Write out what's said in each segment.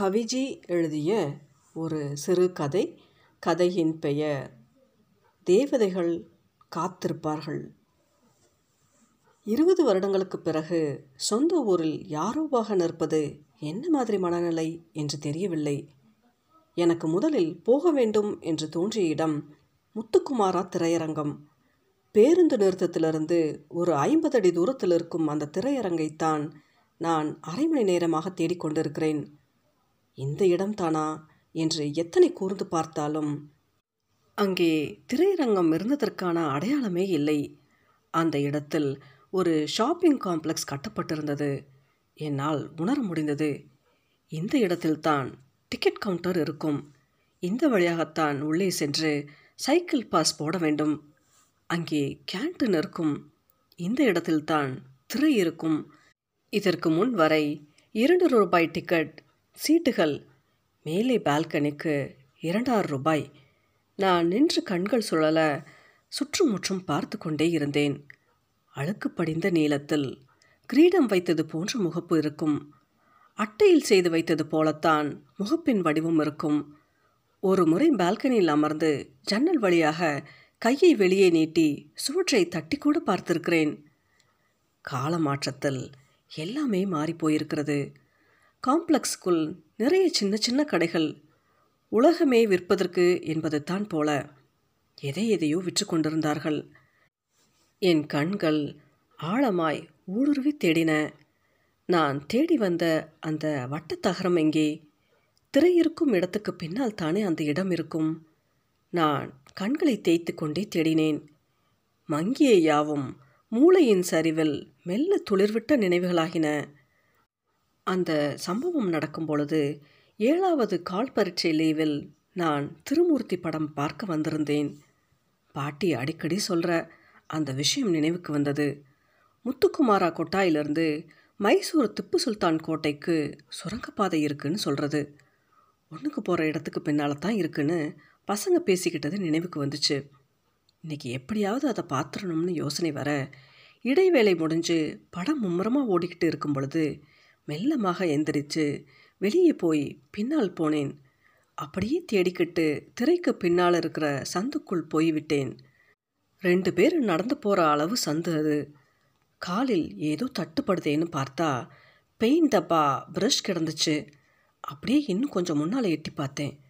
கவிஜி எழுதிய ஒரு சிறுகதை கதையின் பெயர் தேவதைகள் காத்திருப்பார்கள் இருபது வருடங்களுக்குப் பிறகு சொந்த ஊரில் யாரோவாக நிற்பது என்ன மாதிரி மனநிலை என்று தெரியவில்லை. எனக்கு முதலில் போக வேண்டும் என்று தோன்றிய இடம் முத்துக்குமாரா திரையரங்கம். பேருந்து நிறுத்தத்திலிருந்து ஒரு ஐம்பது அடி தூரத்தில் இருக்கும் அந்த திரையரங்கைத்தான் நான் அரை மணி நேரமாக தேடிக்கொண்டிருக்கிறேன். இந்த இடம்தானா என்று எத்தனை கூர்ந்து பார்த்தாலும் அங்கே திரையரங்கம் இருந்ததற்கான அடையாளமே இல்லை. அந்த இடத்தில் ஒரு ஷாப்பிங் காம்ப்ளெக்ஸ் கட்டப்பட்டிருந்தது. என்னால் உணர முடிந்தது. இந்த இடத்தில்தான் டிக்கெட் கவுண்டர் இருக்கும். இந்த வழியாகத்தான் உள்ளே சென்று சைக்கிள் பாஸ் போட வேண்டும். அங்கே கேன்டீன் இருக்கும். இந்த இடத்தில்தான் திரை இருக்கும். இதற்கு முன் வரை இரண்டு ரூபாய் டிக்கெட் சீட்டுகள். மேலே பால்கனிக்கு இரண்டாயிரம் ரூபாய். நான் நின்று கண்கள் சுழல சுற்றுமுற்றும் பார்த்து கொண்டே இருந்தேன். அழுக்கு படிந்த நீளத்தில் கிரீடம் வைத்தது போன்ற முகப்பு இருக்கும். அட்டையில் செய்து வைத்தது போலத்தான் முகப்பின் வடிவம் இருக்கும். ஒரு முறை பால்கனியில் அமர்ந்து ஜன்னல் வழியாக கையை வெளியே நீட்டி சுவற்றை தட்டி கூட பார்த்திருக்கிறேன். காலமாற்றத்தில் எல்லாமே மாறிப்போயிருக்கிறது காம்ப்ளெக்ஸுக்குள் நிறைய சின்ன சின்ன கடைகள். உலகமே விற்பதற்கு என்பது தான் போல. எதை எதையோ விற்று கொண்டிருந்தார்கள். என் கண்கள் ஆழமாய் ஊடுருவி தேடின. நான் தேடி வந்த அந்த வட்டத்தகரம் எங்கே? திரை இருக்கும் இடத்துக்கு பின்னால் தானே அந்த இடம் இருக்கும். நான் கண்களை தேய்த்து கொண்டே தேடினேன். மங்கிய யாவும் மூளையின் சரிவில் மெல்ல துளிர்விட்ட நினைவுகளாகின. அந்த சம்பவம் நடக்கும் பொழுது ஏழாவது கால் பரீட்சை லீவில் நான் திருமூர்த்தி படம் பார்க்க வந்திருந்தேன். பாட்டி அடிக்கடி சொல்கிற அந்த விஷயம் நினைவுக்கு வந்தது. முத்துக்குமாரா கொட்டாயிலிருந்து மைசூர் திப்பு சுல்தான் கோட்டைக்கு சுரங்கப்பாதை இருக்குன்னு சொல்கிறது ஒன்றுக்கு போகிற இடத்துக்கு பின்னால் தான் இருக்குன்னு பசங்க பேசிக்கிட்டது நினைவுக்கு வந்துச்சு. இன்றைக்கி எப்படியாவது அதை பார்த்துடணும்னு யோசனை வர இடைவேளை முடிஞ்சு படம் மும்முரமாக ஓடிக்கிட்டு இருக்கும் பொழுது மெல்லமாக எந்திரிச்சு வெளியே போய் பின்னால் போனேன். அப்படியே தேடிக்கிட்டு திரைக்கு பின்னால் இருக்கிற சந்துக்குள் போய்விட்டேன். ரெண்டு பேர் நடந்து போகிற அளவு சந்து அது. காலில் ஏதோ தட்டுப்படுதேன்னு பார்த்தா பெயிண்ட் டப்பா ப்ரஷ் கிடந்துச்சு. அப்படியே இன்னும் கொஞ்சம் முன்னால் எட்டி பார்த்தேன்.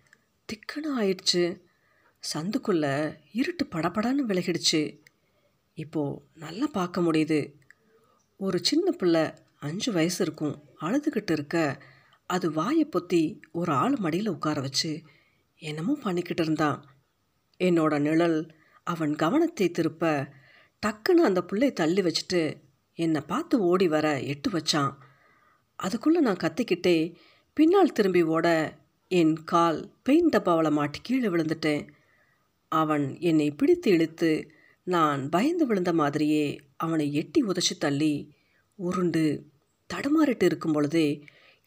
திக்கன ஆயிடுச்சு. சந்துக்குள்ளே இருட்டு படபடன்னு விலகிடுச்சு. இப்போது நல்லா பார்க்க முடியுது. ஒரு சின்ன பிள்ளை அஞ்சு வயசு இருக்கும் அழுதுகிட்டு இருக்க அது வாயை பொத்தி ஒரு ஆள் மடியில் உட்கார வச்சு என்னமோ பண்ணிக்கிட்டு இருந்தான். என்னோட நிழல் அவன் கவனத்தை திருப்ப டக்குன்னு அந்த புள்ளை தள்ளி வச்சுட்டு என்னை பார்த்து ஓடி வர எட்டு வச்சான். அதுக்குள்ளே நான் கத்திக்கிட்டே பின்னால் திரும்பி ஓட என் கால் பெயிண்ட் டப்பாவில் மாட்டி கீழே விழுந்துட்டேன். அவன் என்னை பிடித்து இழுத்து நான் பயந்து விழுந்த மாதிரியே அவனை எட்டி உதச்சி தள்ளி உருண்டு தடுமாறிட்டு இருக்கும் பொழுதே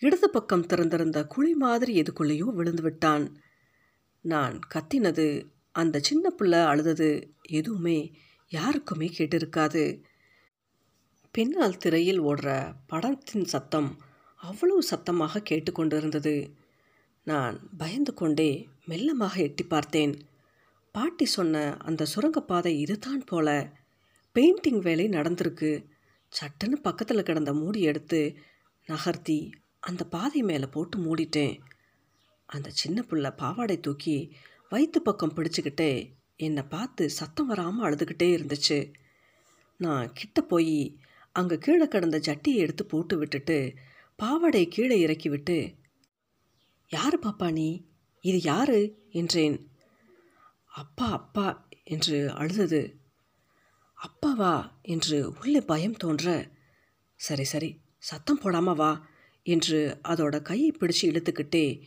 இடது பக்கம் திறந்திருந்த குழி மாதிரி எதுக்குள்ளேயோ விழுந்து விட்டான். நான் கத்தினது அந்த சின்ன பிள்ளை அழுதது எதுவுமே யாருக்குமே கேட்டிருக்காது. பின்னால் திரையில் ஓடுற படத்தின் சத்தம் அவ்வளவு சத்தமாக கேட்டுக்கொண்டிருந்தது. நான் பயந்து கொண்டே மெல்லமாக எட்டி பார்த்தேன். பாட்டி சொன்ன அந்த சுரங்கப்பாதை இதுதான் போல. பெயிண்டிங் வேலை நடந்திருக்கு. சட்டுன்னு பக்கத்தில் கிடந்த மூடி எடுத்து நகர்த்தி அந்த பாதை மேலே போட்டு மூடிட்டேன். அந்த சின்ன புள்ள பாவாடை தூக்கி வயிற்று பக்கம் பிடிச்சிக்கிட்டே என்னை பார்த்து சத்தம் வராமல் அழுதுகிட்டே இருந்துச்சு. நான் கிட்ட போய் அங்கே கீழே கிடந்த ஜட்டியை எடுத்து போட்டு விட்டுட்டு பாவாடை கீழே இறக்கி விட்டு யார் பாப்பா நீ? இது யாரு? என்றேன். அப்பா அப்பா என்று அழுதது. அப்பாவா? என்று உள்ளே பயம் தோன்ற சரி சரி சத்தம் போடாம வா என்று அதோட கையை பிடிச்சு இழுத்துக்கிட்டே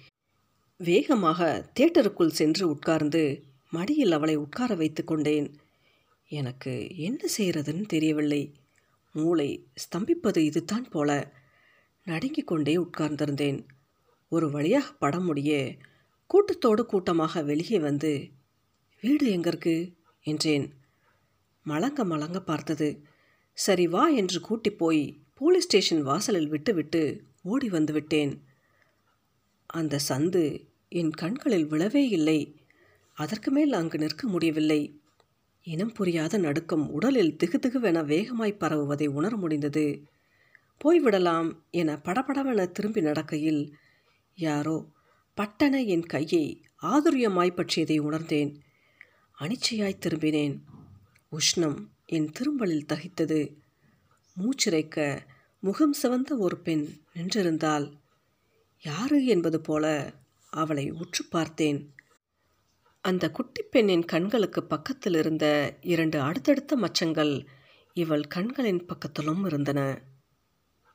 வேகமாக தேட்டருக்குள் சென்று உட்கார்ந்து மடியில் அவளை உட்கார வைத்து கொண்டேன். எனக்கு என்ன செய்கிறதுன்னு தெரியவில்லை. மூளை ஸ்தம்பிப்பது இதுதான் போல. நடுங்கிக் கொண்டே உட்கார்ந்திருந்தேன். ஒரு வழியாக படம் முடிய கூட்டத்தோடு கூட்டமாக வெளியே வந்து வீடு எங்க இருக்கு? என்றேன். மலங்க மலங்க பார்த்தது. சரி வா என்று கூட்டி போய் போலீஸ் ஸ்டேஷன் வாசலில் விட்டுவிட்டு ஓடி வந்துவிட்டேன் அந்த சந்து என் கண்களில் விழவே இல்லை. அதற்கு மேல் அங்கு நிற்க முடியவில்லை. இனம் புரியாத நடுக்கம் உடலில் திகுதிகுவென வேகமாய் பரவுவதை உணர முடிந்தது. போய்விடலாம் என படபடவென திரும்பி நடக்கையில் யாரோ பட்டன என் கையை ஆதுரியமாய் பற்றியதை உணர்ந்தேன். அனிச்சையாய் திரும்பினேன். உஷ்ணம் என் திரும்பலில் தகித்தது. மூச்சிறைக்க முகம் சிவந்த ஒரு பெண் நின்றிருந்தாள். யாரு என்பது போல அவளை உற்று பார்த்தேன். அந்த குட்டி பெண்ணின் கண்களுக்கு பக்கத்தில் இருந்த இரண்டு அடுத்தடுத்த மச்சங்கள் இவள் கண்களின் பக்கத்திலும் இருந்தன.